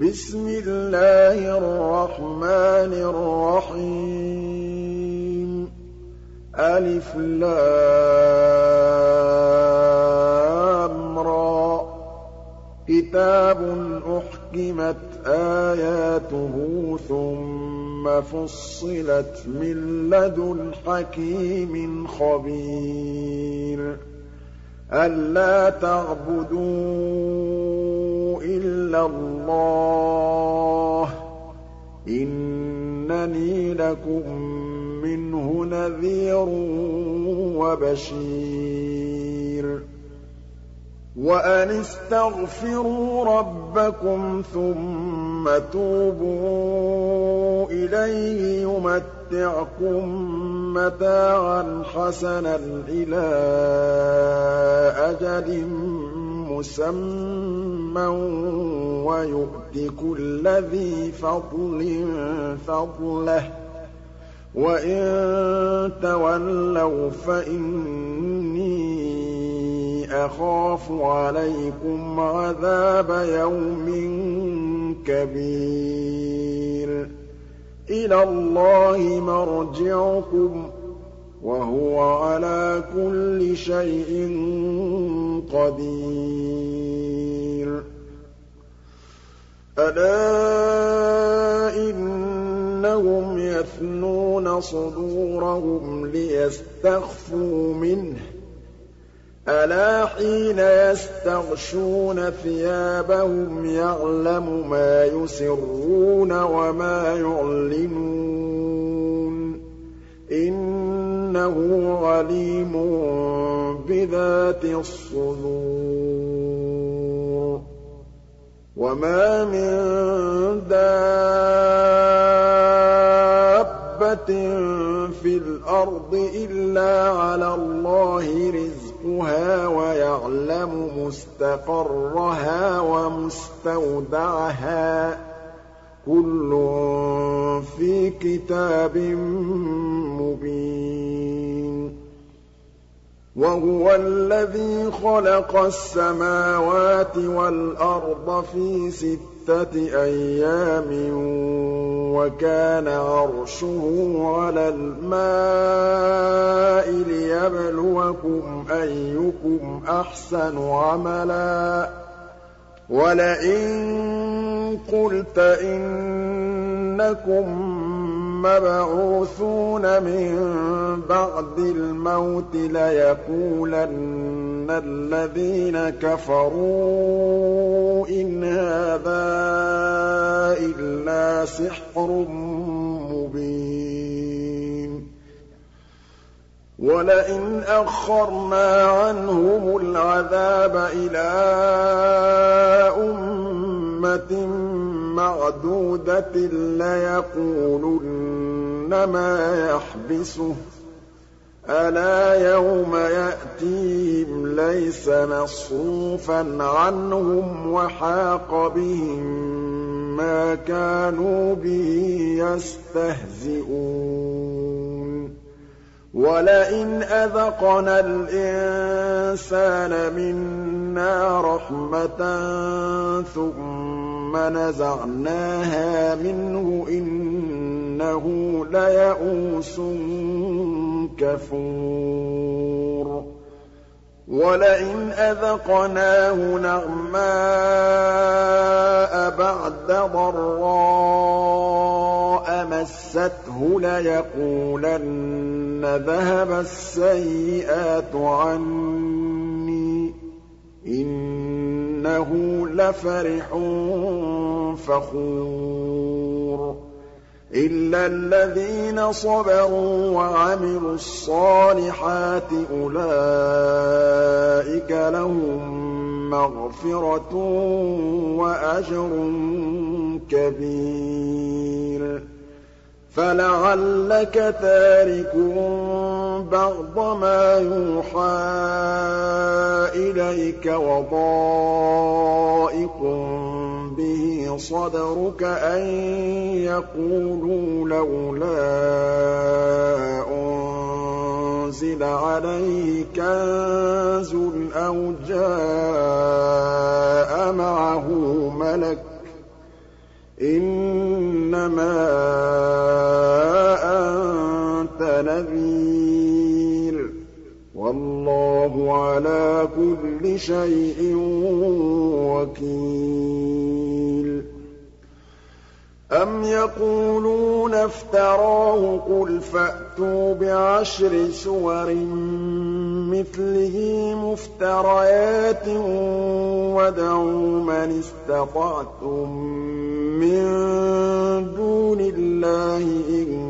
بِسْمِ اللَّهِ الرَّحْمَٰنِ الرَّحِيمِ. رَا. كِتَابٌ أُحْكِمَتْ آيَاتُهُ ثُمَّ فُصِّلَتْ مِن لَّدُنْ حَكِيمٍ خَبِيرٍ. أَلَّا تَعْبُدُوا إِلَّا اللَّهَ ۖ. إِنَّنِي لَكُم مِّنْهُ نَذِيرٌ وَبَشِيرٌ. وَأَنِ اسْتَغْفِرُوا رَبَّكُمْ ثُمَّ تُوبُوا إِلَيْهِ يُمَتِّعْكُم مَّتَاعًا حَسَنًا إِلَىٰ أَجَلٍ مُّسَمًّى وَيُؤْتِ كُلَّ ذِي فَضْلٍ فَضْلَهُ ۖ وَإِن تَوَلَّوْا فَإِنِّي أَخَافُ عَلَيْكُمْ عَذَابَ يَوْمٍ كَبِيرٍ إِلَى اللَّهِ مَرْجِعُكُمْ ۖ وَهُوَ عَلَىٰ كُلِّ شَيْءٍ قَدِيرٌ. أَلَا إِنَّهُمْ يَثْنُونَ صُدُورَهُمْ لِيَسْتَخْفُوا مِنْهُ ۚ. أَلَا حِينَ يَسْتَغْشُونَ ثِيَابَهُمْ يَعْلَمُ مَا يُسِرُّونَ وَمَا يُعْلِنُونَ ۚ. إِنَّهُ عَلِيمٌ بِذَاتِ الصُّدُورِ. وَمَا مِن دَابَّةٍ فِي الْأَرْضِ إِلَّا عَلَى اللَّهِ رِزْقُهَا وَيَعْلَمُ مُسْتَقَرَّهَا وَمُسْتَوْدَعَهَا ۚ. كُلٌّ فِي كِتَابٍ مُّبِينٍ. وَهُوَ الَّذِي خَلَقَ السَّمَاوَاتِ وَالْأَرْضَ فِي سِتَّةِ أَيَّامٍ وَكَانَ عَرْشُهُ عَلَى الْمَاءِ لِيَبْلُوَكُمْ أَيُّكُمْ أَحْسَنُ عَمَلًا ۗ. وَلَئِن قُلْتَ إِنَّكُم مَّبْعُوثُونَ مِن بَعْدِ الْمَوْتِ لَيَقُولَنَّ الَّذِينَ كَفَرُوا إِنْ هَٰذَا إِلَّا سِحْرٌ مُّبِينٌ. وَلَئِنْ أَخَّرْنَا عَنْهُمُ الْعَذَابَ إِلَىٰ أُمَّةٍ مَّعْدُودَةٍ لَّيَقُولُنَّ مَا يَحْبِسُهُ ۗ. أَلَا يَوْمَ يَأْتِيهِمْ لَيْسَ مَصْرُوفًا عَنْهُمْ وَحَاقَ بِهِم مَّا كَانُوا بِهِ يَسْتَهْزِئُونَ. وَلَئِنْ أَذَقْنَا الْإِنسَانَ مِنَّا رَحْمَةً ثُمَّ نَزَعْنَاهَا مِنْهُ إِنَّهُ لَيَئُوسٌ كَفُورٌ وَلَئِنْ أَذَقْنَاهُ نَعْمَاءَ بَعْدَ ضَرَّاءَ مَسَّتْهُ لَيَقُولَنَّ ذَهَبَ السَّيِّئَاتُ عَنِّي ۚ إِنَّهُ لَفَرِحٌ فَخُورٌ إِلَّا الَّذِينَ صَبَرُوا وَعَمِلُوا الصَّالِحَاتِ أُولَٰئِكَ لَهُم مَّغْفِرَةٌ وَأَجْرٌ كَبِيرٌ. فَلَعَلَّكَ تَارِكٌ بَعْضَ مَا يُوحَىٰ إِلَيْكَ وَضَائِقٌ بِهِ صَدْرُكَ أَن يَقُولُوا لَوْلَا أُنزِلَ عَلَيْهِ كَنزٌ أَوْ جَاءَ مَعَهُ مَلَكٌ ۚ إِنَّمَا أَنتَ نَذِيرٌ ۚ وَاللَّهُ عَلَىٰ كُلِّ شَيْءٍ وَكِيلٌ. أَمْ يَقُولُونَ افْتَرَاهُ ۖ قُلْ فَأْتُوا بِعَشْرِ سُوَرٍ مِّثْلِهِ مُفْتَرَيَاتٍ وَادْعُوا مَنِ اسْتَطَعْتُم مِّن دُونِ اللَّهِ إِن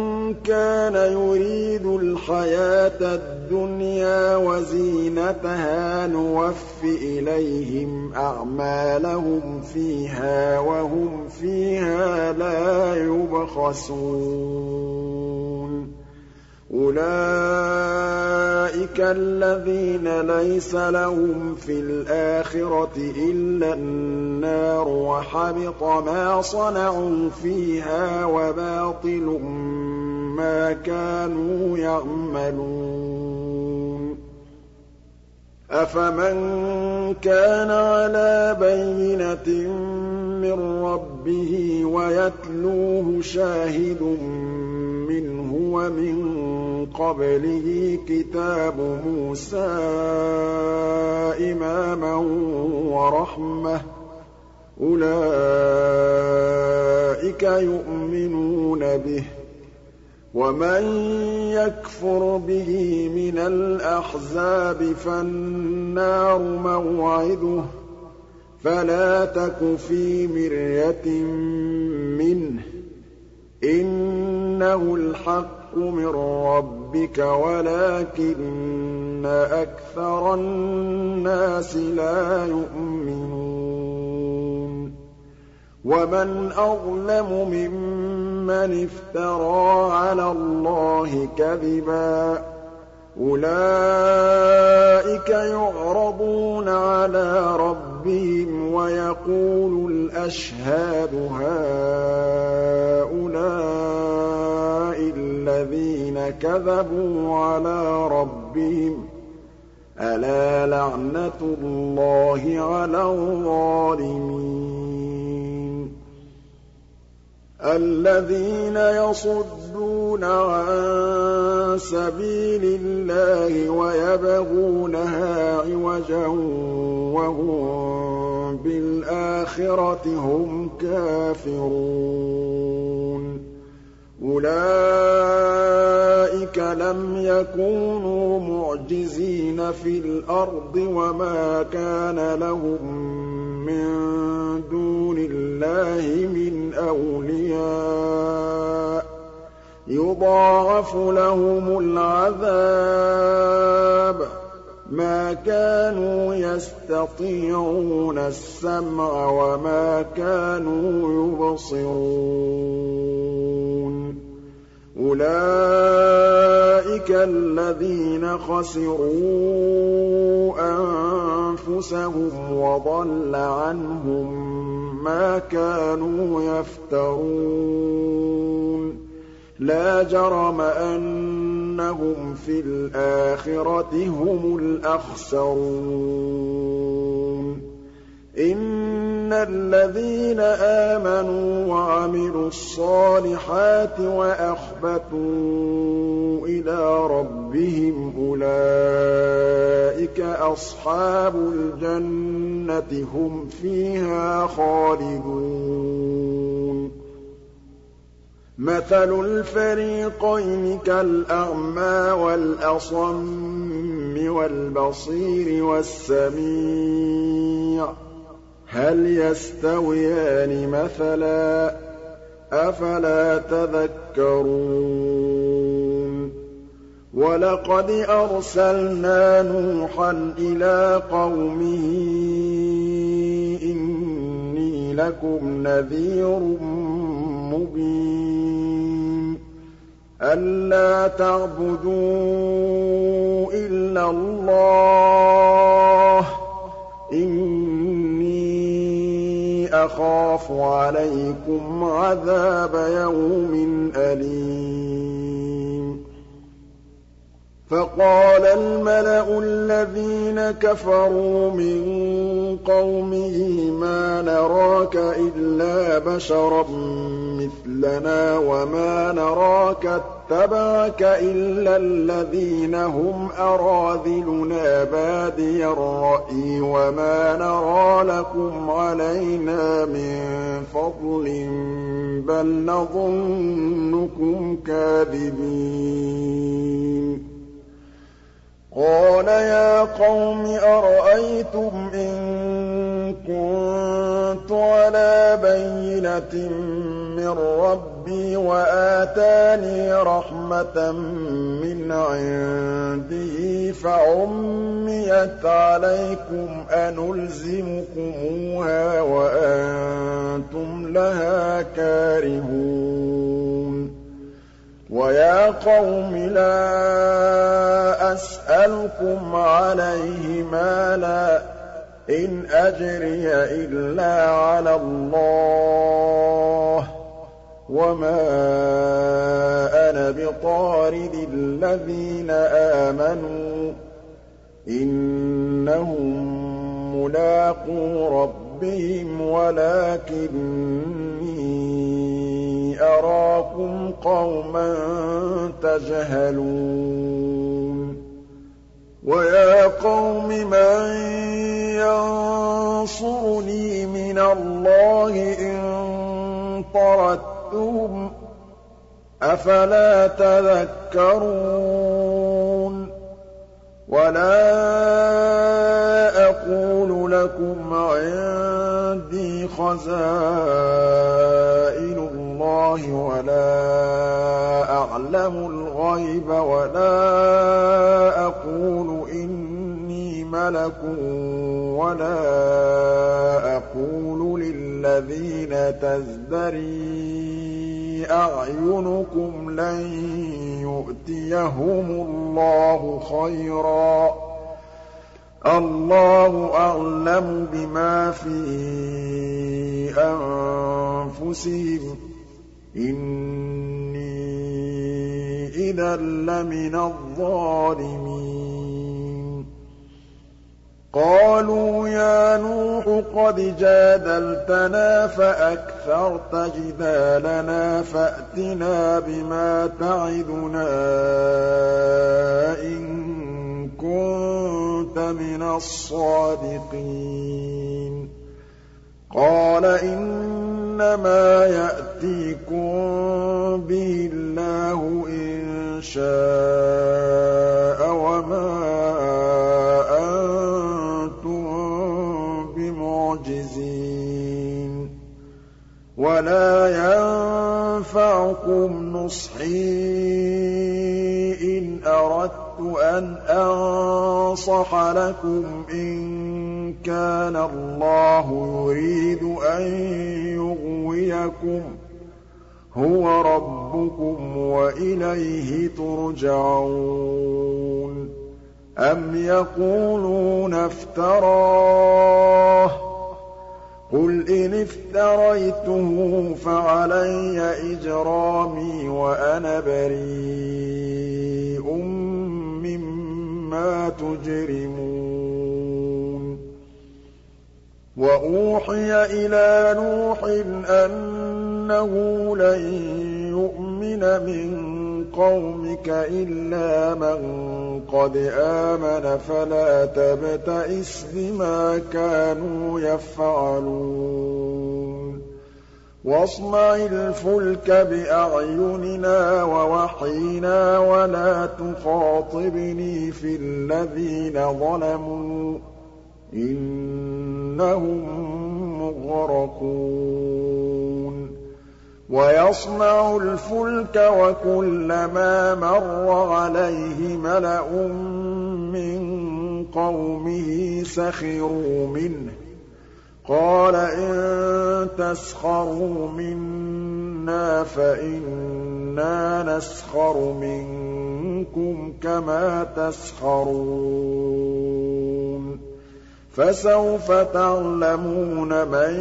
كَانَ يُرِيدُ الْحَيَاةَ الدُّنْيَا وَزِينَتَهَا نُوَفِّ إِلَيْهِمْ أَعْمَالَهُمْ فِيهَا وَهُمْ فِيهَا لَا يُبْخَسُونَ. أُولَٰئِكَ الَّذِينَ لَيْسَ لَهُمْ فِي الْآخِرَةِ إِلَّا النَّارُ وَحَبِطَ مَا صَنَعُوا فِيهَا وَبَاطِلٌ مَّا كَانُوا يَعْمَلُونَ. أَفَمَن كَانَ عَلَىٰ بَيِّنَةٍ مِّن رَّبِّهِ وَيَتْلُوهُ شَاهِدٌ مِّنْهُ وَمِن قَبْلِهِ كِتَابُ مُوسَىٰ إِمَامًا وَرَحْمَةً ۚ. أُولَٰئِكَ يُؤْمِنُونَ بِهِ ۚ. وَمَن يَكْفُرْ بِهِ مِنَ الْأَحْزَابِ فَالنَّارُ مَوْعِدُهُ ۚ. فَلَا تَكُ فِي مِرْيَةٍ مِّنْهُ ۚ. إِنَّهُ الْحَقُّ مِن رَّبِّكَ وَلَٰكِنَّ أَكْثَرَ النَّاسِ لَا يُؤْمِنُونَ. وَمَنْ أَظْلَمُ مِمَّنِ افْتَرَىٰ عَلَى اللَّهِ كَذِبًا ۚ أُولَٰئِكَ يُعْرَضُونَ عَلَىٰ رَبِّهِمْ وَيَقُولُ الْأَشْهَادُ هَٰؤُلَاءِ الَّذِينَ كَذَبُوا عَلَىٰ رَبِّهِمْ ۚ أَلَا لَعْنَةُ اللَّهِ عَلَى الظَّالِمِينَ الَّذِينَ يَصُدُّونَ عَن سَبِيلِ اللَّهِ وَيَبْغُونَهَا عِوَجًا وَهُم بِالْآخِرَةِ هُمْ كَافِرُونَ. أُولَٰئِكَ لَمْ يَكُونُوا مُعْجِزِينَ فِي الْأَرْضِ وَمَا كَانَ لَهُم مِّن دُونِ اللَّهِ مِنْ أَوْلِيَاءَ ۘ يُضَاعَفُ لَهُمُ الْعَذَابُ ۚ. مَا كَانُوا يَسْتَطِيعُونَ السَّمْعَ وَمَا كَانُوا يُبْصِرُونَ. أُولَٰئِكَ الَّذِينَ خَسِرُوا أَنفُسَهُمْ وَضَلَّ عَنْهُم مَّا كَانُوا يَفْتَرُونَ لَا جَرَمَ أَنَّهُمْ فِي الْآخِرَةِ هُمُ الْأَخْسَرُونَ إِنَّ الَّذِينَ آمَنُوا وَعَمِلُوا الصَّالِحَاتِ وَأَخْبَتُوا إِلَىٰ رَبِّهِمْ أُولَٰئِكَ أَصْحَابُ الْجَنَّةِ ۖ هُمْ فِيهَا خَالِدُونَ. مَثَلُ الْفَرِيقَيْنِ كَالْأَعْمَىٰ وَالْأَصَمِّ وَالْبَصِيرِ وَالسَّمِيعِ ۚ هَلْ يَسْتَوِيَانِ مَثَلًا ۚ أَفَلَا تَذَكَّرُونَ وَلَقَدْ أَرْسَلْنَا نُوحًا إِلَىٰ قَوْمِهِ إِنِّي لَكُمْ نَذِيرٌ مُّبِينٌ أَلَّا تَعْبُدُوا إِلَّا اللَّهَ ۖ أَخَافُ عَلَيْكُمْ عَذَابَ يَوْمٍ أَلِيمٍ. فَقَالَ الْمَلَأُ الَّذِينَ كَفَرُوا مِن قَوْمِهِ مَا نَرَاكَ إِلَّا بَشَرًا مِّثْلَنَا وَمَا نَرَاكَ اتَّبَعَكَ إِلَّا الَّذِينَ هُمْ أَرَاذِلُنَا بَادِيَ الرَّأْيِ وَمَا نَرَىٰ لَكُمْ عَلَيْنَا مِن فَضْلٍ بَلْ نَظُنُّكُمْ كَاذِبِينَ قَالَ يَا قَوْمِ أَرَأَيْتُمْ إِن كُنتُ عَلَىٰ بَيِّنَةٍ مِّن رَّبِّي وَآتَانِي رَحْمَةً مِّنْ عِندِهِ فَعُمِّيَتْ عَلَيْكُمْ أَنُلْزِمُكُمُوهَا وَأَنتُمْ لَهَا كَارِهُونَ وَيَا قَوْمِ لَا أَسْأَلُكُمْ عَلَيْهِ مَالًا ۖ إِنْ أَجْرِيَ إِلَّا عَلَى اللَّهِ ۖ وَمَا أَنَا بِطَارِدِ الَّذِينَ آمَنُوا ۚ إِنَّهُم مُّلَاقُو رَبِّهِمْ وَلَٰكِنِّي أَرَاكُمْ قَوْمًا تَجْهَلُونَ وَيَا قَوْمِ مَن يَنصُرُنِي مِنَ اللَّهِ إِن طَرَدتُّهُمْ ۚ أَفَلَا تَذَكَّرُونَ وَلَا أَقُولُ لَكُمْ عِندِي خَزَائِنُ اللَّهِ وَلَا أَعْلَمُ الْغَيْبَ وَلَا أَقُولُ إِنِّي مَلَكٌ وَلَا أَقُولُ لِلَّذِينَ تَزْدَرِي أَعْيُنُكُمْ لَن يُؤْتِيَهُمُ اللَّهُ خَيْرًا ۖ اللَّهُ أَعْلَمُ بِمَا فِي أَنفُسِهِمْ ۖ إِنِّي إِذًا لَّمِنَ الظَّالِمِينَ. قَالُوا يَا نُوحُ قَدْ جَادَلْتَنَا فَأَكْثَرْتَ جِدَالَنَا فَأْتِنَا بِمَا تَعِدُنَا إِن كُنتَ مِنَ الصَّادِقِينَ. قَالَ إِنَّمَا يَأْتِيكُم بِهِ اللَّهُ إِن شَاءَ وَمَا أَنتُم بِمُعْجِزِينَ وَلَا يَنفَعُكُمْ نُصْحِي أَنْ أَنصَحَ لَكُمْ إِن كَانَ اللَّهُ يُرِيدُ أَن يُغْوِيَكُمْ ۚ. هُوَ رَبُّكُمْ وَإِلَيْهِ تُرْجَعُونَ. أَمْ يَقُولُونَ افْتَرَاهُ ۖ؟ قُلْ إِنِ افْتَرَيْتُهُ فَعَلَيَّ إِجْرَامِي وَأَنَا بَرِيءٌ مِّمَّا تُجْرِمُونَ وَأُوحِيَ إِلَىٰ نُوحٍ أَنَّهُ لَن يُؤْمِنَ مِن قَوْمِكَ إِلَّا مَن قَدْ آمَنَ فَلَا تَبْتَئِسْ بِمَا كَانُوا يَفْعَلُونَ. وَاصْنَعِ الْفُلْكَ بِأَعْيُنِنَا وَوَحْيِنَا وَلَا تُخَاطِبْنِي فِي الَّذِينَ ظَلَمُوا ۖ إِنَّهُم مُّغْرَقُونَ. وَيَصْنَعُ الْفُلْكَ وَكُلَّمَا مَرَّ عَلَيْهِ مَلَأٌ مِّن قَوْمِهِ سَخِرُوا مِنْهُ ۚ. قَالَ إِن تَسْخَرُوا مِنَّا فَإِنَّا نَسْخَرُ مِنكُمْ كَمَا تَسْخَرُونَ. فَسَوْفَ تَعْلَمُونَ مَن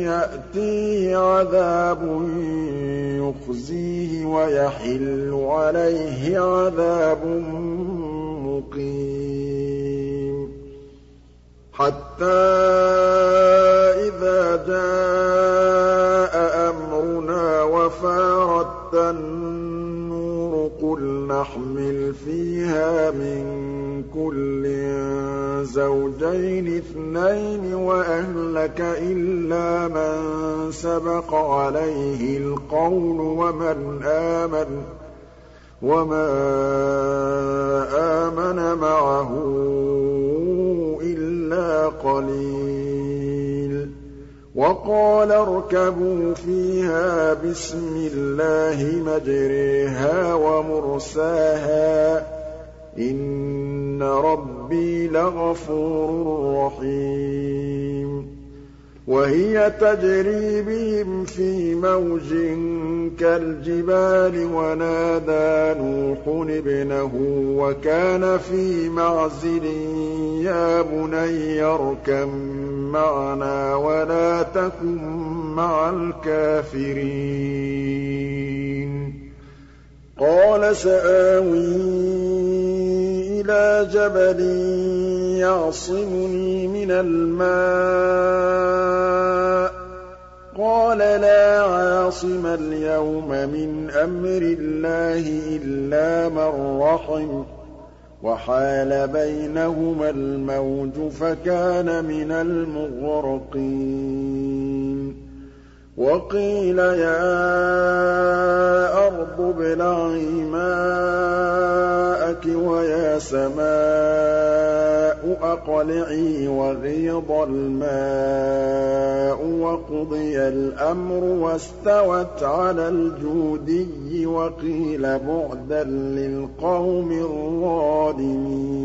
يَأْتِيهِ عَذَابٌ يُخْزِيهِ وَيَحِلُّ عَلَيْهِ عَذَابٌ مُّقِيمٌ. حَتَّىٰ إِذَا جَاءَ أَمْرُنَا وَفَارَتِ النُّورُ قُلْ نَحْمِلُ فِيهَا مِن كُلٍّ زَوْجَيْنِ اثْنَيْنِ وَأَهْلَكَ إِلَّا مَن سَبَقَ عَلَيْهِ الْقَوْلُ وَمَنْ آمَنَ وَمَا آمَنَ مَعَهُ إِلَّا قَلِيلٌ. وَقَالَ ارْكَبُوا فِيهَا بِسْمِ اللَّهِ مَجْرَاهَا وَمُرْسَاهَا ۚ. إِنَّ رَبِّي لَغَفُورٌ رَّحِيمٌ. وَهِيَ تَجْرِي بِهِمْ فِي مَوْجٍ كَالْجِبَالِ وَنَادَىٰ نُوحٌ ابْنَهُ وَكَانَ فِي مَعْزِلٍ يَا بُنَيَّ ارْكَب مَّعَنَا وَلَا تَكُن مَّعَ الْكَافِرِينَ. قَالَ سَآوِي إِلَىٰ جَبَلٍ يَعْصِمُنِي مِنَ الْمَاءِ ۚ. قَالَ لَا عَاصِمَ الْيَوْمَ مِنْ أَمْرِ اللَّهِ إِلَّا مَن رَّحِمَ ۚ. وَحَالَ بَيْنَهُمَا الْمَوْجُ فَكَانَ مِنَ الْمُغْرَقِينَ. وَقِيلَ يَا أَرْضُ ابْلَعِي مَاءَكِ وَيَا سَمَاءُ أَقْلِعِي وَغِيضَ الْمَاءُ وَقُضِيَ الْأَمْرُ وَاسْتَوَتْ عَلَى الْجُودِيِّ وَقِيلَ بُعْدًا لِّلْقَوْمِ الظَّالِمِينَ.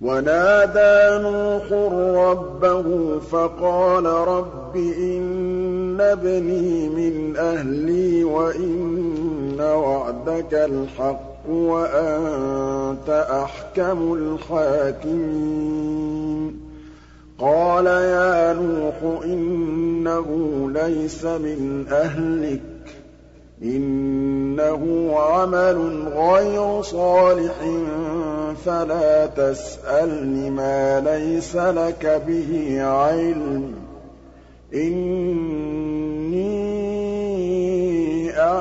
وَنَادَىٰ نُوحٌ رَّبَّهُ فَقَالَ رَبِّ إِنَّ ابْنِي مِنْ أَهْلِي وَإِنَّ وَعْدَكَ الْحَقُّ وَأَنتَ أَحْكَمُ الْحَاكِمِينَ. قَالَ يَا نُوحُ إِنَّهُ لَيْسَ مِنْ أَهْلِكَ إِنَّهُ عَمَلٌ غَيْرُ صَالِحٍ فَلَا تَسْأَلْنِ مَا لَيْسَ لَكَ بِهِ عِلْمٌ ۖ.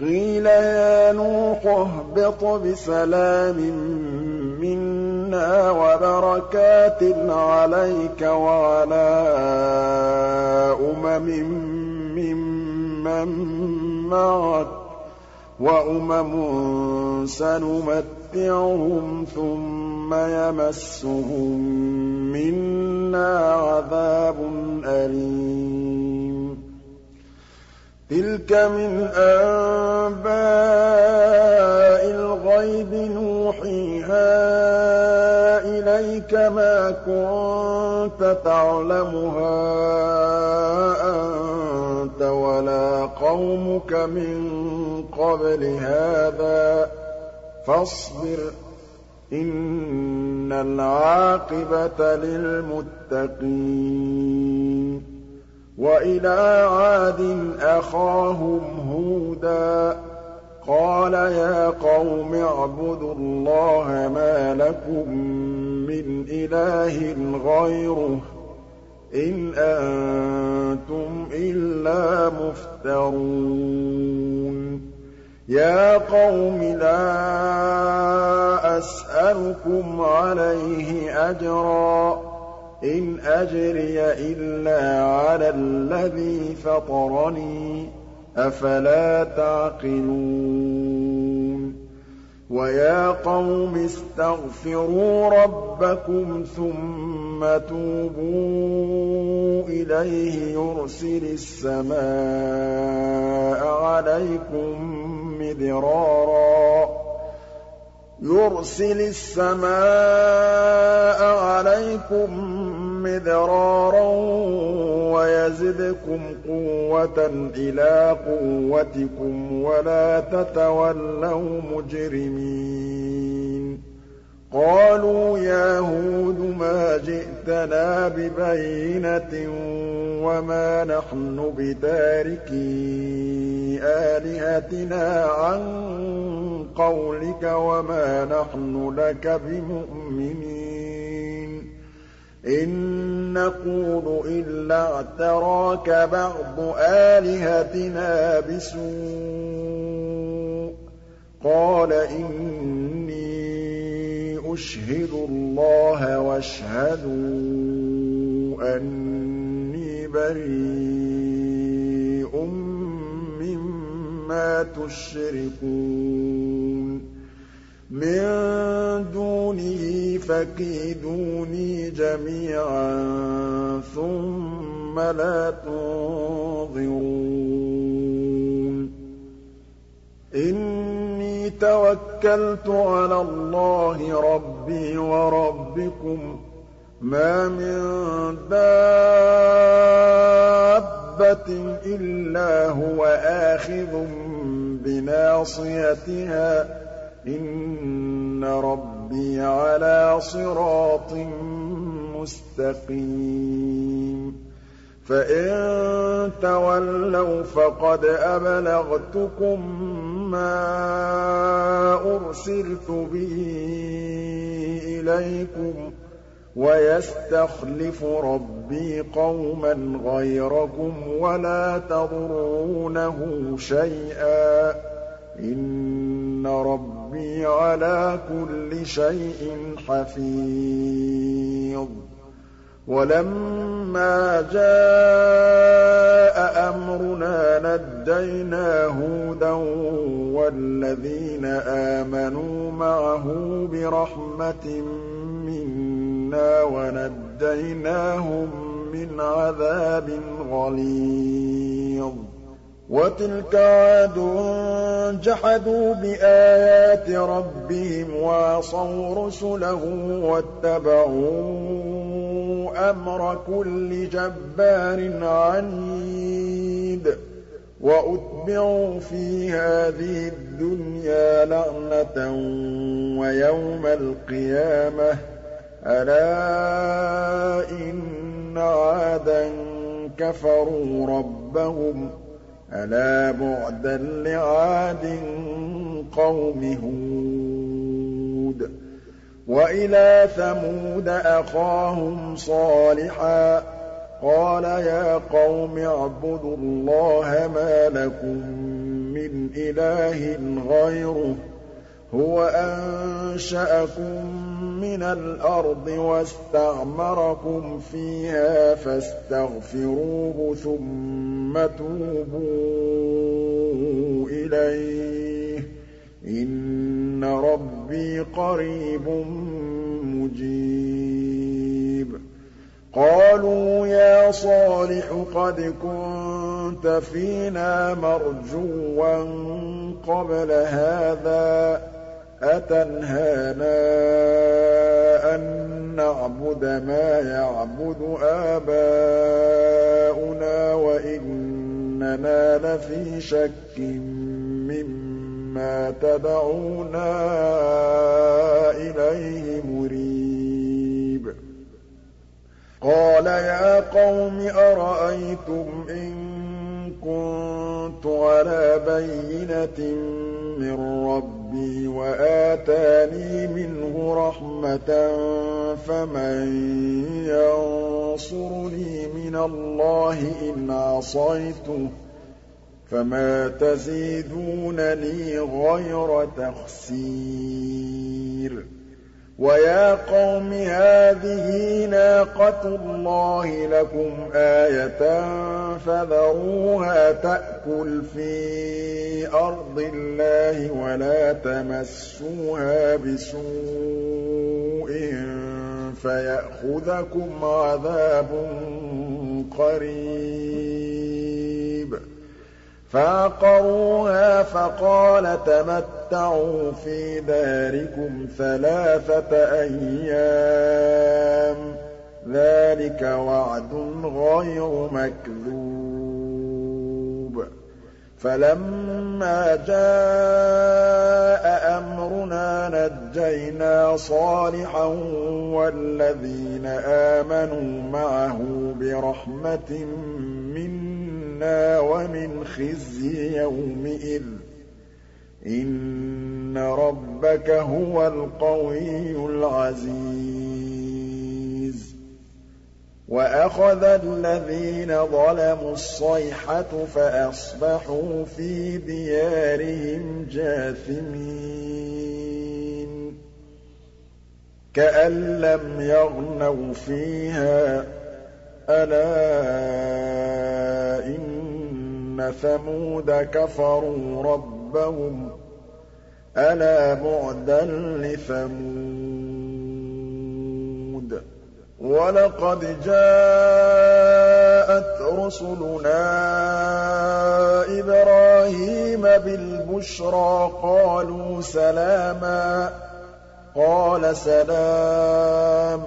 قِيلَ يَا نُوحُ اهْبِطْ بِسَلَامٍ مِّنَّا وَبَرَكَاتٍ عَلَيْكَ وَعَلَىٰ أُمَمٍ مِّمَّن مَّعَكَ ۚ وَأُمَمٌ سَنُمَتِّعُهُمْ ثُمَّ يَمَسُّهُم مِّنَّا عَذَابٌ أَلِيمٌ. تِلْكَ مِنْ أَنبَاءِ الْغَيْبِ نُوحِيهَا إِلَيْكَ ۖ مَا كُنتَ تَعْلَمُهَا أَنتَ وَلَا قَوْمُكَ مِن قَبْلِ هَٰذَا ۖ فَاصْبِرْ ۖ إِنَّ الْعَاقِبَةَ لِلْمُتَّقِينَ وَإِلَىٰ عَادٍ أَخَاهُمْ هُودًا ۗ قَالَ يَا قَوْمِ اعْبُدُوا اللَّهَ مَا لَكُم مِّنْ إِلَٰهٍ غَيْرُهُ ۖ إِنْ أَنتُمْ إِلَّا مُفْتَرُونَ يَا قَوْمِ لَا أَسْأَلُكُمْ عَلَيْهِ أَجْرًا إِنْ أَجْرِيَ إِلَّا عَلَى الَّذِي فَطَرَنِي ۚ. أَفَلَا تَعْقِلُونَ؟ وَيَا قَوْمِ اسْتَغْفِرُوا رَبَّكُمْ ثُمَّ تُوبُوا إِلَيْهِ يُرْسِلِ السَّمَاءَ عَلَيْكُم مِّدْرَارًا. يُرْسِلِ السَّمَاءَ عَلَيْكُم مِّدْرَارًا وَيَزِدْكُمْ قُوَّةً إِلَىٰ قُوَّتِكُمْ وَلَا تَتَوَلَّوْا مُجْرِمِينَ. قَالُوا يَا هُودُ مَا جِئْتَنَا بِبَيِّنَةٍ وَمَا نَحْنُ بِتَارِكِي آلِهَتِنَا عَن قَوْلِكَ وَمَا نَحْنُ لَكَ بِمُؤْمِنِينَ. إِن نَّقُولُ إِلَّا اعْتَرَاكَ بَعْضُ آلِهَتِنَا بِسُوءٍ ۗ. قَالَ إِنِّي أُشْهِدُ اللَّهَ وَاشْهَدُوا أَنِّي بَرِيءٌ مِّمَّا تُشْرِكُونَ. مِن دُونِهِ فَكِيدُونِي جَمِيعًا ثُمَّ لَا تُنظِرُونِ. إِنِّي تَوَكَّلْتُ عَلَى اللَّهِ رَبِّي وَرَبِّكُم ۚ. مَّا مِن دَابَّةٍ إِلَّا هُوَ آخِذٌ بِنَاصِيَتِهَا ۚ. إِنَّ رَبِّي عَلَىٰ صِرَاطٍ مُّسْتَقِيمٍ فَإِن تَوَلَّوْا فَقَدْ أَبْلَغْتُكُم مَّا أُرْسِلْتُ بِهِ إِلَيْكُمْ ۚ وَيَسْتَخْلِفُ رَبِّي قَوْمًا غَيْرَكُمْ وَلَا تَضُرُّونَهُ شَيْئًا ۚ إِنَّ رَبِّي عَلَىٰ كُلِّ شَيْءٍ حَفِيظٌ. وَلَمَّا جَاءَ أَمْرُنَا نَجَّيْنَا هُودًا وَالَّذِينَ آمَنُوا مَعَهُ بِرَحْمَةٍ مِّنَّا وَنَجَّيْنَاهُم مِّنْ عَذَابٍ غَلِيظٍ. وَتِلْكَ عَادٌ ۖ جَحَدُوا بِآيَاتِ رَبِّهِمْ وَعَصَوْا رُسُلَهُ وَاتَّبَعُوا أَمْرَ كُلِّ جَبَّارٍ عَنِيدٍ وَأُتْبِعُوا فِي هَٰذِهِ الدُّنْيَا لَعْنَةً وَيَوْمَ الْقِيَامَةِ ۗ. أَلَا إِنَّ عَادًا كَفَرُوا رَبَّهُمْ ۗ أَلَا بُعْدًا لِّعَادٍ قَوْمِ هُودٍ وَإِلَىٰ ثَمُودَ أَخَاهُمْ صَالِحًا ۗ قَالَ يَا قَوْمِ اعْبُدُوا اللَّهَ مَا لَكُم مِّنْ إِلَٰهٍ غَيْرُهُ ۖ هُوَ أَنشَأَكُم مِّنَ الْأَرْضِ وَاسْتَعْمَرَكُمْ فِيهَا فَاسْتَغْفِرُوهُ ثُمَّ تُوبُوا إِلَيْهِ ۚ. إِنَّ رَبِّي قَرِيبٌ مُّجِيبٌ. قَالُوا يَا صَالِحُ قَدْ كُنتَ فِينَا مَرْجُوًّا قَبْلَ هَٰذَا ۖ. أَتَنْهَانَا أَن نَّعْبُدَ مَا يَعْبُدُ آبَاؤُنَا وَإِنَّنَا لَفِي شَكٍّ مِّمَّا تَدْعُونَا إِلَيْهِ مُرِيبٍ. قَالَ يَا قَوْمِ أَرَأَيْتُمْ إِن كُنتُ عَلَىٰ بَيِّنَةٍ مِّن رَّبِّي وَآتَانِي مِنْهُ رَحْمَةً فَمَن يَنصُرُنِي مِنَ اللَّهِ إِنْ عَصَيْتُهُ ۖ فَمَا تَزِيدُونَنِي غَيْرَ تَخْسِيرٍ وَيَا قَوْمِ هَٰذِهِ نَاقَةُ اللَّهِ لَكُمْ آيَةً فَذَرُوهَا تَأْكُلْ فِي أَرْضِ اللَّهِ وَلَا تَمَسُّوهَا بِسُوءٍ فَيَأْخُذَكُمْ عَذَابٌ قَرِيبٌ فَعَقَرُوهَا فَقَالَ تَمَتَّعُوا فِي دَارِكُمْ ثَلَاثَةَ أَيَّامٍ ۚ. ذَٰلِكَ وَعْدٌ غَيْرُ مَكْذُوبٍ. فَلَمَّا جَاءَ أَمْرُنَا نَجَّيْنَا صَالِحًا وَالَّذِينَ آمَنُوا مَعَهُ بِرَحْمَةٍ مِّنَّا وَمِنْ خِزْيِ يَوْمِئِذٍ ۗ إِنَّ رَبَّكَ هُوَ الْقَوِيُّ الْعَزِيزُ. وَأَخَذَ الَّذِينَ ظَلَمُوا الصَّيْحَةُ فَأَصْبَحُوا فِي دِيَارِهِمْ جَاثِمِينَ كَأَن لَّمْ يَغْنَوْا فِيهَا ۗ أَلَا إِنَّ ثَمُودَ كَفَرُوا رَبَّهُمْ ۗ أَلَا بُعْدًا لِّثَمُودَ وَلَقَدْ جَاءَتْ رُسُلُنَا إِبْرَاهِيمَ بِالْبُشْرَىٰ قَالُوا سَلَامًا ۖ قَالَ سَلَامٌ ۖ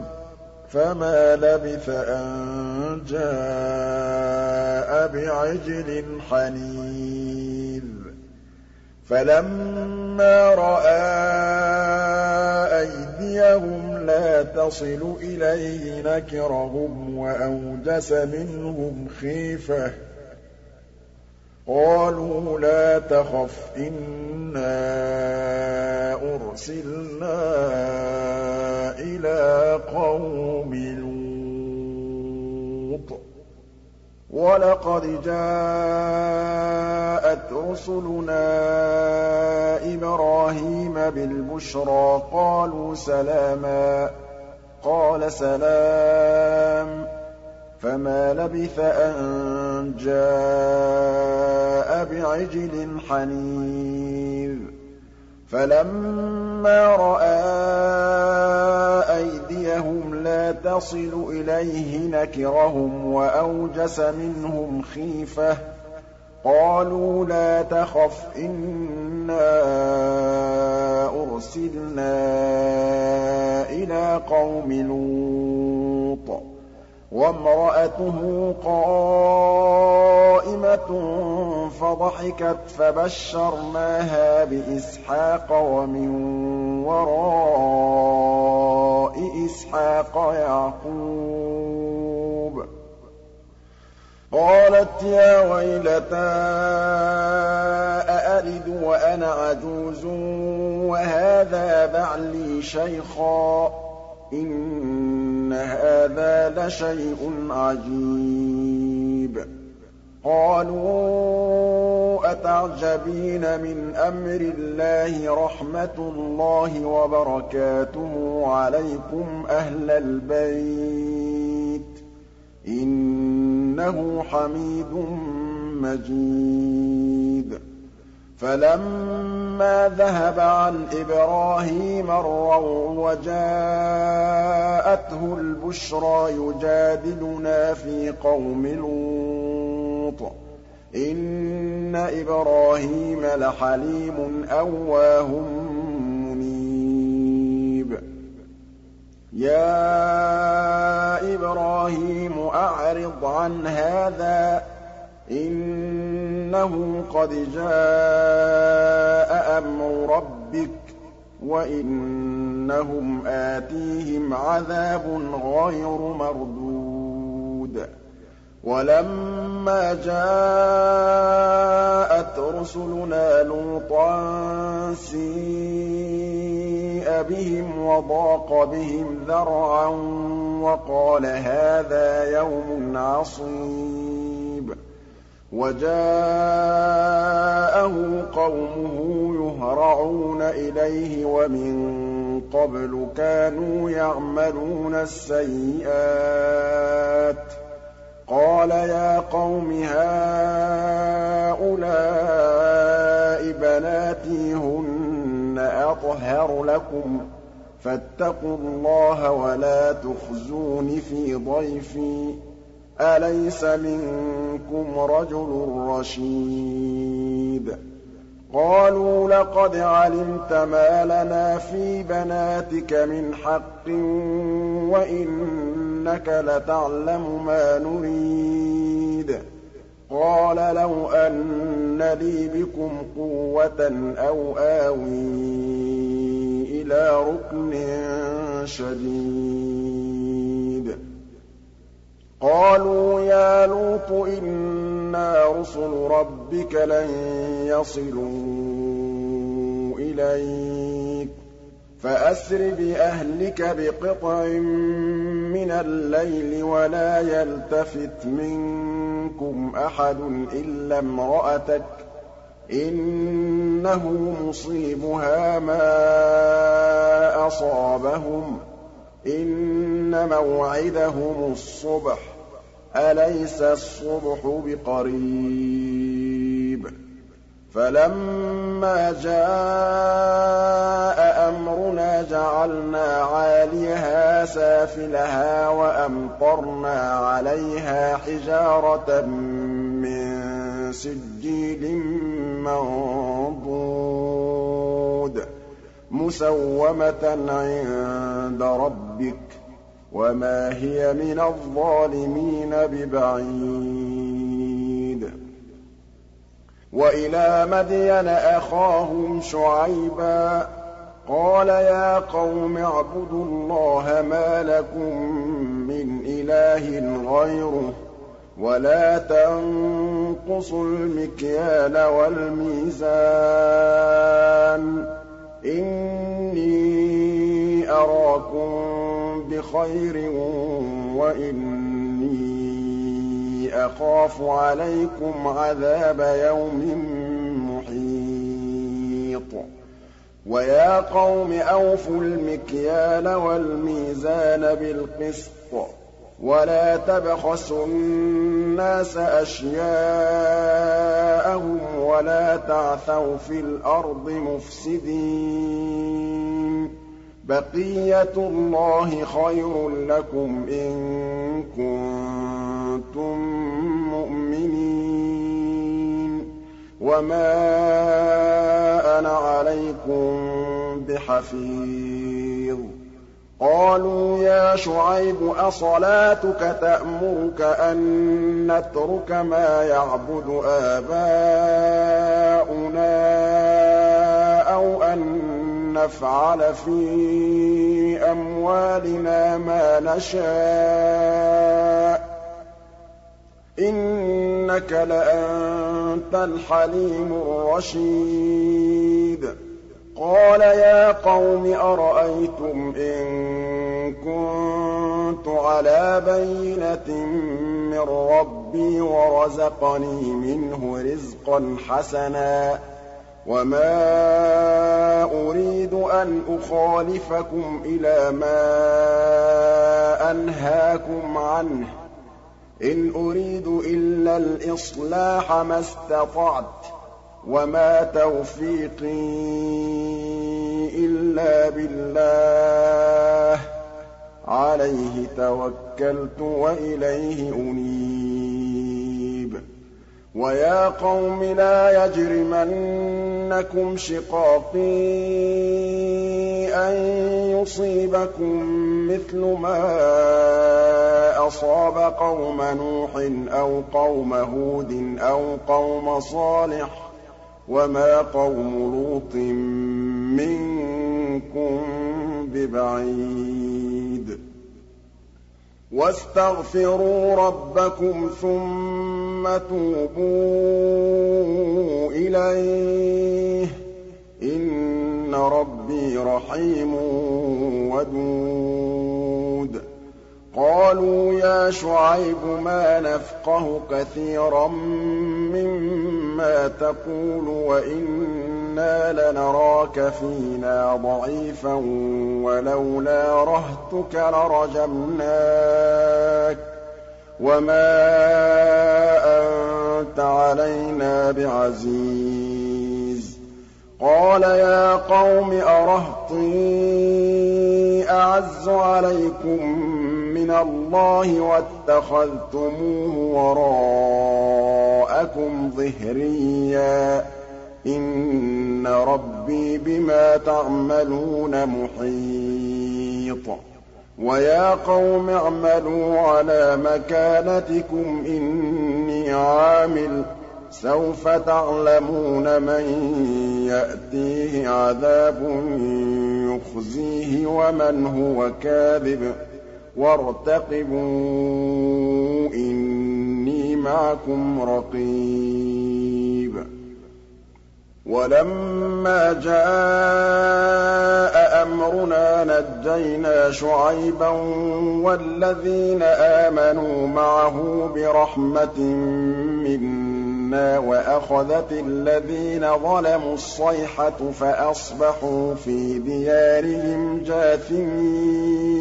فَمَا لَبِثَ أَن جَاءَ بِعِجْلٍ حَنِيذٍ فَلَمَّا رَأَىٰ أَيْدِيَهُمْ لَا تَصِلُ إِلَيْهِ نَكِرَهُمْ وَأَوْجَسَ مِنْهُمْ خِيفَةً ۚ قَالُوا لَا تَخَفْ إِنَّا أُرْسِلْنَا إِلَىٰ قَوْمِ لُوطٍ. وَلَقَدْ جَاءَتْ رُسُلُنَا إِبْرَاهِيمَ بِالْبُشْرَىٰ قَالُوا سَلَامًا ۖ قَالَ سَلَامٌ ۖ. فَمَا لَبِثَ أَن جَاءَ بِعِجْلٍ حَنِيذٍ فَلَمَّا رَأَىٰ أَيْدِيَهُمْ لَا تَصِلُ إِلَيْهِ نَكِرَهُمْ وَأَوْجَسَ مِنْهُمْ خِيفَةً ۚ قَالُوا لَا تَخَفْ إِنَّا أُرْسِلْنَا إِلَىٰ قَوْمِ لُوطٍ وَامْرَأَتُهُ قَائِمَةٌ فَضَحِكَتْ فَبَشَّرْنَاهَا بِإِسْحَاقَ وَمِن وَرَاءِ إِسْحَاقَ يَعْقُوبَ ۚ. قَالَتْ يَا وَيْلَتَىٰ أَأَلِدُ وَأَنَا عَجُوزٌ وَهَٰذَا بَعْلِي شَيْخًا ۖ إِنَّ هَٰذَا لَشَيْءٌ عَجِيبٌ قَالُوا أَتَعْجَبِينَ مِنْ أَمْرِ اللَّهِ ۖ رَحْمَتُ اللَّهِ وَبَرَكَاتُهُ عَلَيْكُمْ أَهْلَ الْبَيْتِ ۚ إِنَّهُ حَمِيدٌ مَّجِيدٌ فَلَمَّا ذَهَبَ عَنْ إِبْرَاهِيمَ الرَّوْعُ وَجَاءَتْهُ الْبُشْرَىٰ يُجَادِلُنَا فِي قَوْمِ لُوطٍ. إِنَّ إِبْرَاهِيمَ لَحَلِيمٌ أَوَّاهٌ مُّنِيبٌ. يَا إِبْرَاهِيمُ أَعْرِضْ عَنْ هَٰذَا إِنَّهُ قَدْ جَاءَ أَمْرُ رَبِّكَ ۖ وَإِنَّهُمْ آتِيهِمْ عَذَابٌ غَيْرُ مَرْدُودٍ. وَلَمَّا جَاءَتْ رُسُلُنَا لُوطًا سِيءَ بِهِمْ وَضَاقَ بِهِمْ ذَرْعًا وَقَالَ هَٰذَا يَوْمٌ عَصِيبٌ. وَجَاءَهُ قَوْمُهُ يُهْرَعُونَ إِلَيْهِ وَمِن قَبْلُ كَانُوا يَعْمَلُونَ السَّيِّئَاتِ ۚ. قَالَ يَا قَوْمِ هَٰؤُلَاءِ بَنَاتِي هُنَّ أَطْهَرُ لَكُمْ ۖ. فَاتَّقُوا اللَّهَ وَلَا تُخْزُونِ فِي ضَيْفِي ۖ. أَلَيْسَ مِنكُمْ رَجُلٌ رَّشِيدٌ؟ قَالُوا لَقَدْ عَلِمْتَ مَا لَنَا فِي بَنَاتِكَ مِنْ حَقٍّ وَإِنَّكَ لَتَعْلَمُ مَا نُرِيدُ. قَالَ لَوْ أَنَّ لِي بِكُمْ قُوَّةً أَوْ آوِي إِلَىٰ رُكْنٍ شَدِيدٍ. قَالُوا يَا لُوطُ إِنَّا رُسُلُ رَبِّكَ لَن يَصِلُوا إِلَيْكَ. فَأَسْرِ بِأَهْلِكَ بِقِطْعٍ مِّنَ اللَّيْلِ وَلَا يَلْتَفِتْ مِنكُمْ أَحَدٌ إِلَّا امْرَأَتَكَ ۖ. إِنَّهُ مُصِيبُهَا مَا أَصَابَهُمْ ۚ. إِنَّ مَوْعِدَهُمُ الصُّبْحُ ۚ أَلَيْسَ الصُّبْحُ بِقَرِيبٍ؟ فَلَمَّا جَاءَ أَمْرُنَا جَعَلْنَا عَالِيَهَا سَافِلَهَا وَأَمْطَرْنَا عَلَيْهَا حِجَارَةً مِّن سِجِّيلٍ مَّنضُودٍ. مُّسَوَّمَةً عِندَ رَبِّكَ ۖ وَمَا هِيَ مِنَ الظَّالِمِينَ بِبَعِيدٍ. وَإِلَىٰ مَدْيَنَ أَخَاهُمْ شُعَيْبًا ۗ قَالَ يَا قَوْمِ اعْبُدُوا اللَّهَ مَا لَكُم مِّنْ إِلَٰهٍ غَيْرُهُ وَلَا تَنقُصُوا الْمِكْيَالَ وَالْمِيزَانَ ۚ. إِنِّي أَرَاكُم بِخَيْرٍ وَإِنِّي أَخَافُ عَلَيْكُمْ عَذَابَ يَوْمٍ مُّحِيطٍ. وَيَا قَوْمِ أَوْفُوا الْمِكْيَالَ وَالْمِيزَانَ بِالْقِسْطِ. وَلَا تَبْخَسُوا النَّاسَ أَشْيَاءَهُمْ وَلَا تَعْثَوْا فِي الْأَرْضِ مُفْسِدِينَ. بَقِيَّتُ اللَّهِ خَيْرٌ لَّكُمْ إِن كُنتُم مُّؤْمِنِينَ. وَمَا أَنَا عَلَيْكُم بِحَفِيظٍ. قَالُوا يَا شُعَيْبُ أَصَلَاتُكَ تَأْمُرُكَ أَن نَّتْرُكَ مَا يَعْبُدُ آبَاؤُنَا أَوْ أَن نَّفْعَلَ فِي أَمْوَالِنَا مَا نَشَاءُ ۖ. إِنَّكَ لَأَنتَ الْحَلِيمُ الرَّشِيدُ. قَالَ يَا قَوْمِ أَرَأَيْتُمْ إِن كُنتُ عَلَىٰ بَيِّنَةٍ مِّن رَّبِّي وَرَزَقَنِي مِنْهُ رِزْقًا حَسَنًا وَمَا أُرِيدُ أَنْ أُخَالِفَكُمْ إِلَىٰ مَا أَنْهَاكُمْ عَنْهُ ۚ. إِنْ أُرِيدُ إِلَّا الْإِصْلَاحَ مَا اسْتَطَعْتُ. وَمَا تَوْفِيقِي إِلَّا بِاللَّهِ ۚ عَلَيْهِ تَوَكَّلْتُ وَإِلَيْهِ أُنِيبُ وَيَا قَوْمِ لَا يَجْرِمَنَّكُمْ شِقَاقِي أَن يُصِيبَكُم مِّثْلُ مَا أَصَابَ قَوْمَ نُوحٍ أَوْ قَوْمَ هُودٍ أَوْ قَوْمَ صَالِحٍ وَمَا قَوْمُ لُوطٍ مِّنكُم بِبَعِيدٍ وَاسْتَغْفِرُوا رَبَّكُمْ ثُمَّ تُوبُوا إِلَيْهِ ۚ إِنَّ رَبِّي رَحِيمٌ وَدُودٌ قَالُوا يَا شُعَيْبُ مَا نَفْقَهُ كَثِيرًا مِّمَّا تَقُولُ وَإِنَّا إِنَّا لَنَرَاكَ فِينَا ضَعِيفًا وَلَوْلَا رَهْطُكَ لَرَجَمْنَاكَ ۖ وَمَا أَنتَ عَلَيْنَا بِعَزِيزٍ قَالَ يَا قَوْمِ أَرَهْطِي أَعَزُّ عَلَيْكُم مِّنَ اللَّهِ وَاتَّخَذْتُمُوهُ وَرَاءَكُمْ ظِهْرِيًّا ۖ. إِنَّ رَبِّي بِمَا تَعْمَلُونَ مُحِيطٌ. وَيَا قَوْمِ اعْمَلُوا عَلَىٰ مَكَانَتِكُمْ إِنِّي عَامِلٌ ۖ. سَوْفَ تَعْلَمُونَ مَن يَأْتِيهِ عَذَابٌ يُخْزِيهِ وَمَنْ هُوَ كَاذِبٌ ۖ. وَارْتَقِبُوا إِنِّي مَعَكُمْ رَقِيبٌ. وَلَمَّا جَاءَ أَمْرُنَا نَجَّيْنَا شُعَيْبًا وَالَّذِينَ آمَنُوا مَعَهُ بِرَحْمَةٍ مِّنَّا وَأَخَذَتِ الَّذِينَ ظَلَمُوا الصَّيْحَةُ فَأَصْبَحُوا فِي دِيَارِهِمْ جَاثِمِينَ.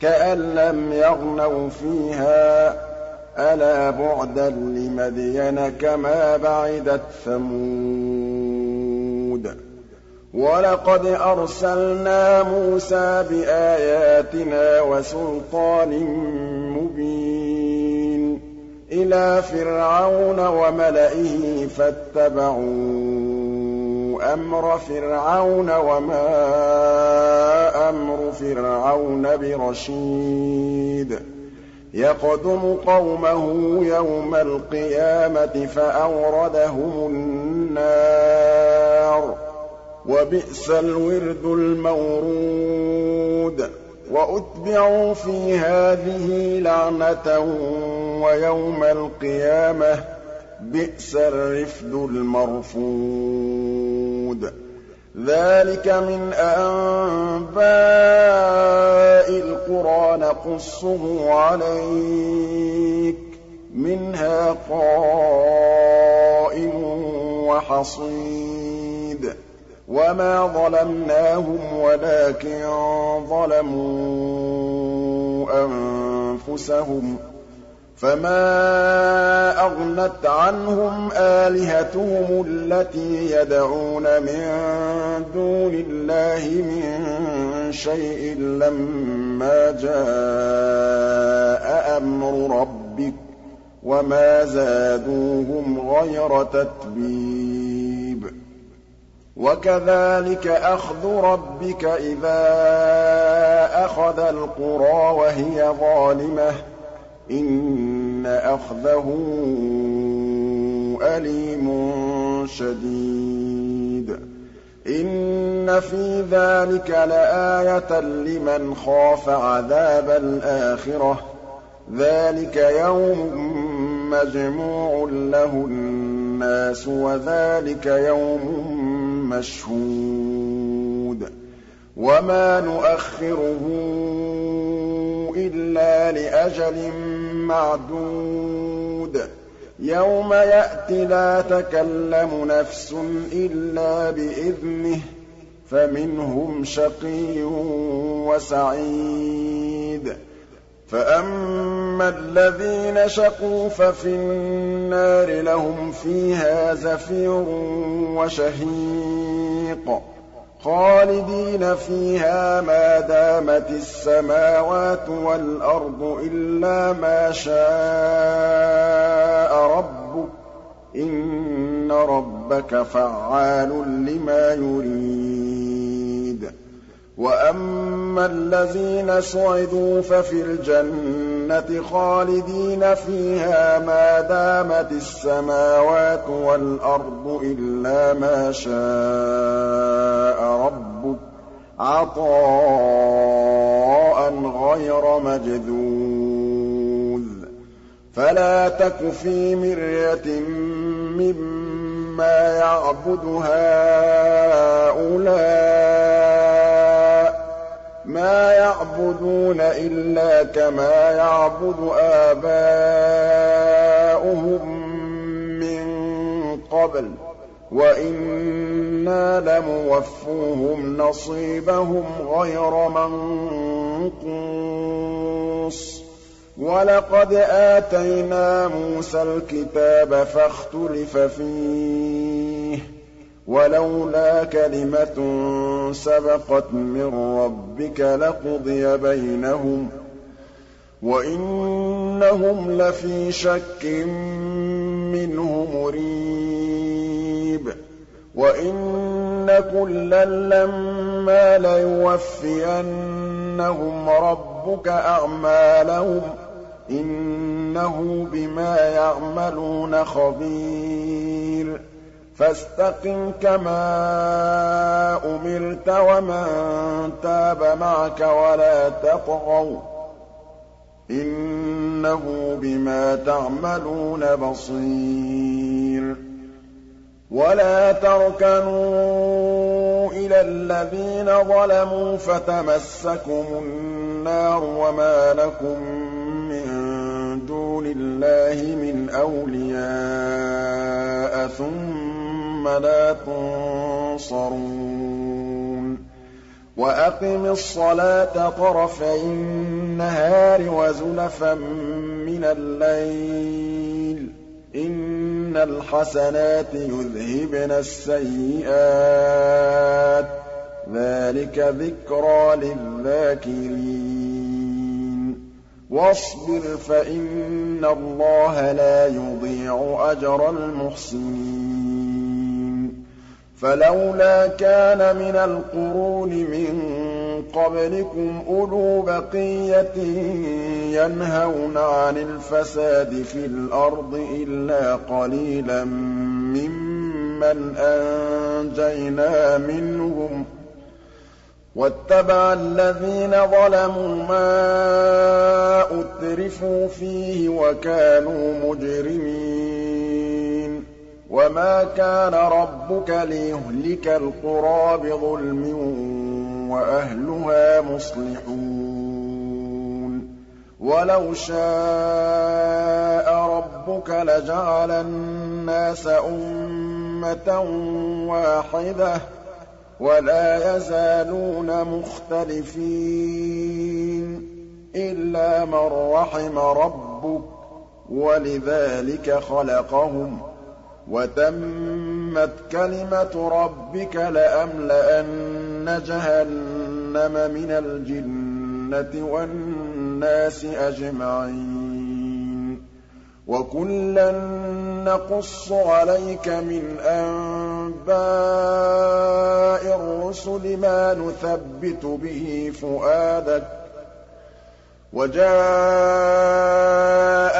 كَأَن لَّمْ يَغْنَوْا فِيهَا ۗ. أَلَا بُعْدًا لِّمَدْيَنَ كَمَا بَعِدَتْ ثَمُودُ. وَلَقَدْ أَرْسَلْنَا مُوسَىٰ بِآيَاتِنَا وَسُلْطَانٍ مُّبِينٍ إِلَىٰ فِرْعَوْنَ وَمَلَئِهِ فَاتَّبَعُوا أَمْرَ فِرْعَوْنَ وَمَا أَمْرُ فِرْعَوْنَ بِرَشِيدٍ. يَقْدُمُ قَوْمَهُ يَوْمَ الْقِيَامَةِ فَأَوْرَدَهُمُ النَّارَ ۖ. وَبِئْسَ الْوِرْدُ الْمَوْرُودُ. وَأُتْبِعُوا فِي هَٰذِهِ لَعْنَةً وَيَوْمَ الْقِيَامَةِ ۚ بِئْسَ الرِّفْدُ الْمَرْفُودُ ذَٰلِكَ مِنْ أَنبَاءِ الْقُرَىٰ نَقُصُّهُ عَلَيْكَ ۖ مِنْهَا قَائِمٌ وَحَصِيدٌ. وَمَا ظَلَمْنَاهُمْ وَلَٰكِن ظَلَمُوا أَنفُسَهُمْ ۖ. فَمَا أَغْنَتْ عَنْهُمْ آلِهَتُهُمُ الَّتِي يَدْعُونَ مِن دُونِ اللَّهِ مِن شَيْءٍ لَّمَّا جَاءَ أَمْرُ رَبِّكَ ۖ وَمَا زَادُوهُمْ غَيْرَ تَتْبِيبٍ وَكَذَٰلِكَ أَخْذُ رَبِّكَ إِذَا أَخَذَ الْقُرَىٰ وَهِيَ ظَالِمَةٌ ۚ إِنَّ أَخْذَهُ أَلِيمٌ شَدِيدٌ. إِنَّ فِي ذَٰلِكَ لَآيَةً لِّمَنْ خَافَ عَذَابَ الْآخِرَةِ ۚ. ذَٰلِكَ يَوْمٌ مَّجْمُوعٌ لَّهُ النَّاسُ وَذَٰلِكَ يَوْمٌ مَّشْهُودٌ. وَمَا نُؤَخِّرُهُ إِلَّا لِأَجَلٍ مَّعْدُودٍ يَوْمَ يَأْتِ لَا تَكَلَّمُ نَفْسٌ إِلَّا بِإِذْنِهِ ۚ فَمِنْهُمْ شَقِيٌّ وَسَعِيدٌ فَأَمَّا الَّذِينَ شَقُوا فَفِي النَّارِ لَهُمْ فِيهَا زَفِيرٌ وَشَهِيقٌ خَالِدِينَ فِيهَا مَا دَامَتِ السَّمَاوَاتُ وَالْأَرْضُ إِلَّا مَا شَاءَ رَبُّكَ ۚ إِنَّ رَبَّكَ فَعَّالٌ لِّمَا يُرِيدُ. وَأَمَّا الَّذِينَ سُعِدُوا فَفِي الْجَنَّةِ خَالِدِينَ فِيهَا مَا دَامَتِ السَّمَاوَاتُ وَالْأَرْضُ إِلَّا مَا شَاءَ رَبُّكَ ۖ عَطَاءً غَيْرَ مَجْذُوذٍ فَلَا تَكُ فِي مِرْيَةٍ مِّمَّا يَعْبُدُ هَٰؤُلَاءِ ۚ مَا يَعْبُدُونَ إِلَّا كَمَا يَعْبُدُ آبَاؤُهُم مِّن قَبْلُ ۚ وَإِنَّا لَمُوَفُّوهُمْ نَصِيبَهُمْ غَيْرَ مَنقُوصٍ. وَلَقَدْ آتَيْنَا مُوسَى الْكِتَابَ فَاخْتُلِفَ فِيهِ ۚ. وَلَوْلَا كَلِمَةٌ سَبَقَتْ مِن رَّبِّكَ لَقُضِيَ بَيْنَهُمْ ۚ وَإِنَّهُمْ لَفِي شَكٍّ مِّنْهُ مُرِيبٍ وَإِنَّ كُلًّا لَّمَّا لَيُوَفِّيَنَّهُمْ رَبُّكَ أَعْمَالَهُمْ ۚ إِنَّهُ بِمَا يَعْمَلُونَ خَبِيرٌ فَاسْتَقِمْ كَمَا أُمِرْتَ وَمَن تَابَ مَعَكَ وَلَا تَطْغَوْا ۚ إِنَّهُ بِمَا تَعْمَلُونَ بَصِيرٌ. وَلَا تَرْكَنُوا إِلَى الَّذِينَ ظَلَمُوا فَتَمَسَّكُمُ النَّارُ وَمَا لَكُم مِّن دُونِ اللَّهِ مِنْ أَوْلِيَاءَ ثُمَّ لَا تُنصَرُونَ وَأَقِمِ الصَّلَاةَ طَرَفَيِ النَّهَارِ وَزُلَفًا مِّنَ اللَّيْلِ ۚ إِنَّ الْحَسَنَاتِ يُذْهِبْنَ السَّيِّئَاتِ ۚ ذَٰلِكَ ذِكْرَىٰ لِلذَّاكِرِينَ وَاصْبِرْ فَإِنَّ اللَّهَ لَا يُضِيعُ أَجْرَ الْمُحْسِنِينَ فَلَوْلَا كَانَ مِنَ الْقُرُونِ مِن قَبْلِكُمْ أُولُو بَقِيَّةٍ يَنْهَوْنَ عَنِ الْفَسَادِ فِي الْأَرْضِ إِلَّا قَلِيلًا مِّمَّنْ أَنجَيْنَا مِنْهُمْ ۗ وَاتَّبَعَ الَّذِينَ ظَلَمُوا مَا أُتْرِفُوا فِيهِ وَكَانُوا مُجْرِمِينَ. وَمَا كَانَ رَبُّكَ لِيُهْلِكَ الْقُرَىٰ بِظُلْمٍ وَأَهْلُهَا مُصْلِحُونَ وَلَوْ شَاءَ رَبُّكَ لَجَعَلَ النَّاسَ أُمَّةً وَاحِدَةً ۖ وَلَا يَزَالُونَ مُخْتَلِفِينَ إِلَّا مَن رَّحِمَ رَبُّكَ ۚ وَلِذَٰلِكَ خَلَقَهُمْ ۗ وَتَمَّتْ كَلِمَةُ رَبِّكَ لَأَمْلَأَنَّ جَهَنَّمَ مِنَ الْجِنَّةِ وَالنَّاسِ أَجْمَعِينَ. وَكُلًّا نَّقُصُّ عَلَيْكَ مِنْ أَنبَاءِ الرُّسُلِ مَا نُثَبِّتُ بِهِ فُؤَادَكَ ۖ.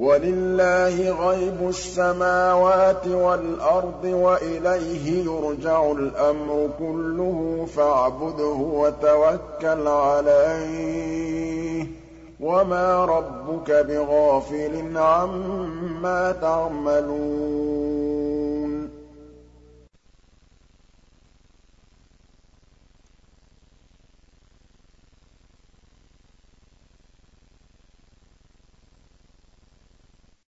وَلِلَّهِ غَيْبُ السَّمَاوَاتِ وَالْأَرْضِ وَإِلَيْهِ يُرْجَعُ الْأَمْرُ كُلُّهُ فَاعْبُدْهُ وَتَوَكَّلْ عَلَيْهِ ۚ. وَمَا رَبُّكَ بِغَافِلٍ عَمَّا تَعْمَلُونَ.